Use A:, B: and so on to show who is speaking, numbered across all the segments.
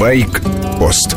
A: Байк-пост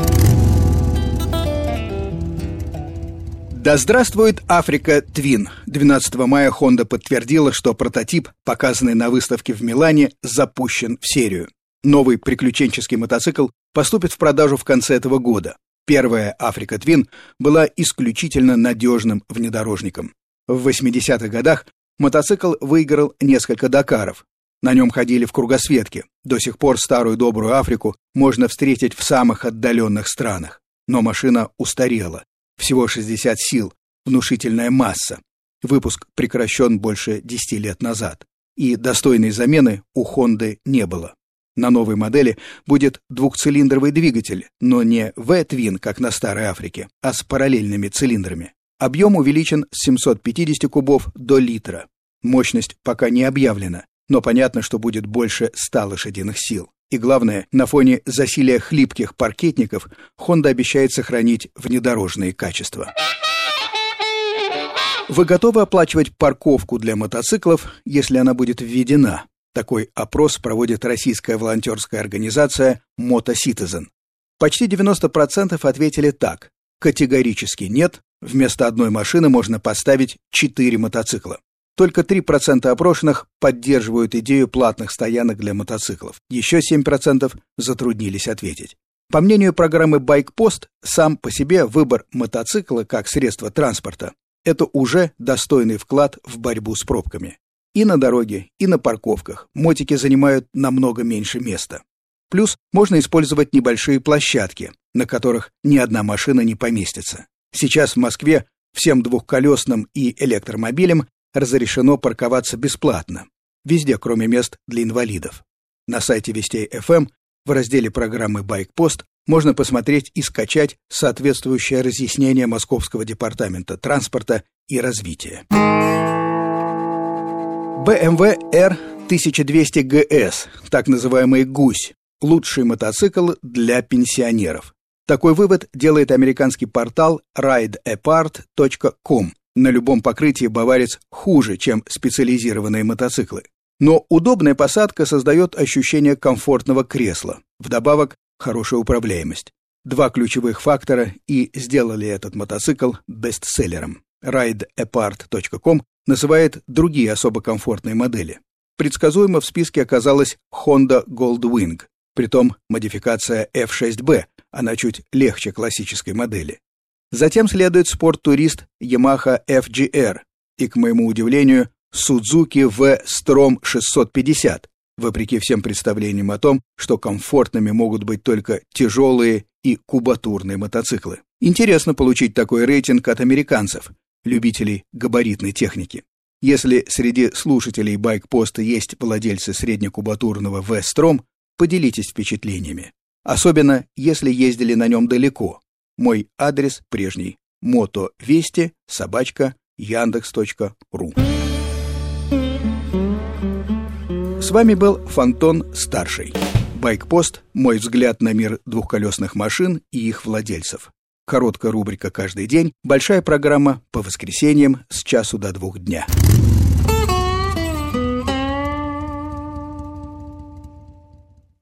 A: Да здравствует Африка Твин. 12 мая Honda подтвердила, что прототип, показанный на выставке в Милане, запущен в серию. Новый приключенческий мотоцикл поступит в продажу в конце этого года. Первая Африка Твин была исключительно надежным внедорожником. В 80-х годах мотоцикл выиграл несколько Дакаров. На нем ходили в кругосветке. До сих пор старую добрую Африку можно встретить в самых отдаленных странах. Но машина устарела. Всего 60 сил, внушительная масса. Выпуск прекращен больше 10 лет назад. И достойной замены у Хонды не было. На новой модели будет двухцилиндровый двигатель, но не V-Twin, как на Старой Африке, а с параллельными цилиндрами. Объем увеличен с 750 кубов до литра. Мощность пока не объявлена, но понятно, что будет больше 100 лошадиных сил. И главное, на фоне засилия хлипких паркетников Honda обещает сохранить внедорожные качества. Вы готовы оплачивать парковку для мотоциклов, если она будет введена? Такой опрос проводит российская волонтерская организация «Мотоситизен». Почти 90% ответили так. Категорически нет, вместо одной машины можно поставить 4 мотоцикла. Только 3% опрошенных поддерживают идею платных стоянок для мотоциклов. Еще 7% затруднились ответить. По мнению программы «Байкпост», сам по себе выбор мотоцикла как средства транспорта – это уже достойный вклад в борьбу с пробками. И на дороге, и на парковках мотики занимают намного меньше места. Плюс можно использовать небольшие площадки, на которых ни одна машина не поместится. Сейчас в Москве всем двухколесным и электромобилям разрешено парковаться бесплатно. Везде, кроме мест для инвалидов. На сайте Вестей FM в разделе программы «Байкпост» можно посмотреть и скачать соответствующее разъяснение Московского департамента транспорта и развития. BMW R 1200 GS, так называемый «Гусь», лучший мотоцикл для пенсионеров. Такой вывод делает американский портал rideapart.com. На любом покрытии баварец хуже, чем специализированные мотоциклы. Но удобная посадка создает ощущение комфортного кресла. Вдобавок, хорошая управляемость. Два ключевых фактора и сделали этот мотоцикл бестселлером. rideapart.com называет другие особо комфортные модели. Предсказуемо в списке оказалась Honda Goldwing, притом модификация F6B, она чуть легче классической модели. Затем следует спорт-турист Yamaha FGR и, к моему удивлению, Suzuki V Strom 650, вопреки всем представлениям о том, что комфортными могут быть только тяжелые и кубатурные мотоциклы. Интересно получить такой рейтинг от американцев, любителей габаритной техники. Если среди слушателей байк-поста есть владельцы среднекубатурного V-Strom, поделитесь впечатлениями. Особенно, если ездили на нем далеко. Мой адрес прежний – мотовести собачка яндекс.ру. С вами был Фонтон Старший. Байкпост – мой взгляд на мир двухколесных машин и их владельцев. Короткая рубрика «Каждый день», большая программа по воскресеньям с часу до двух дня.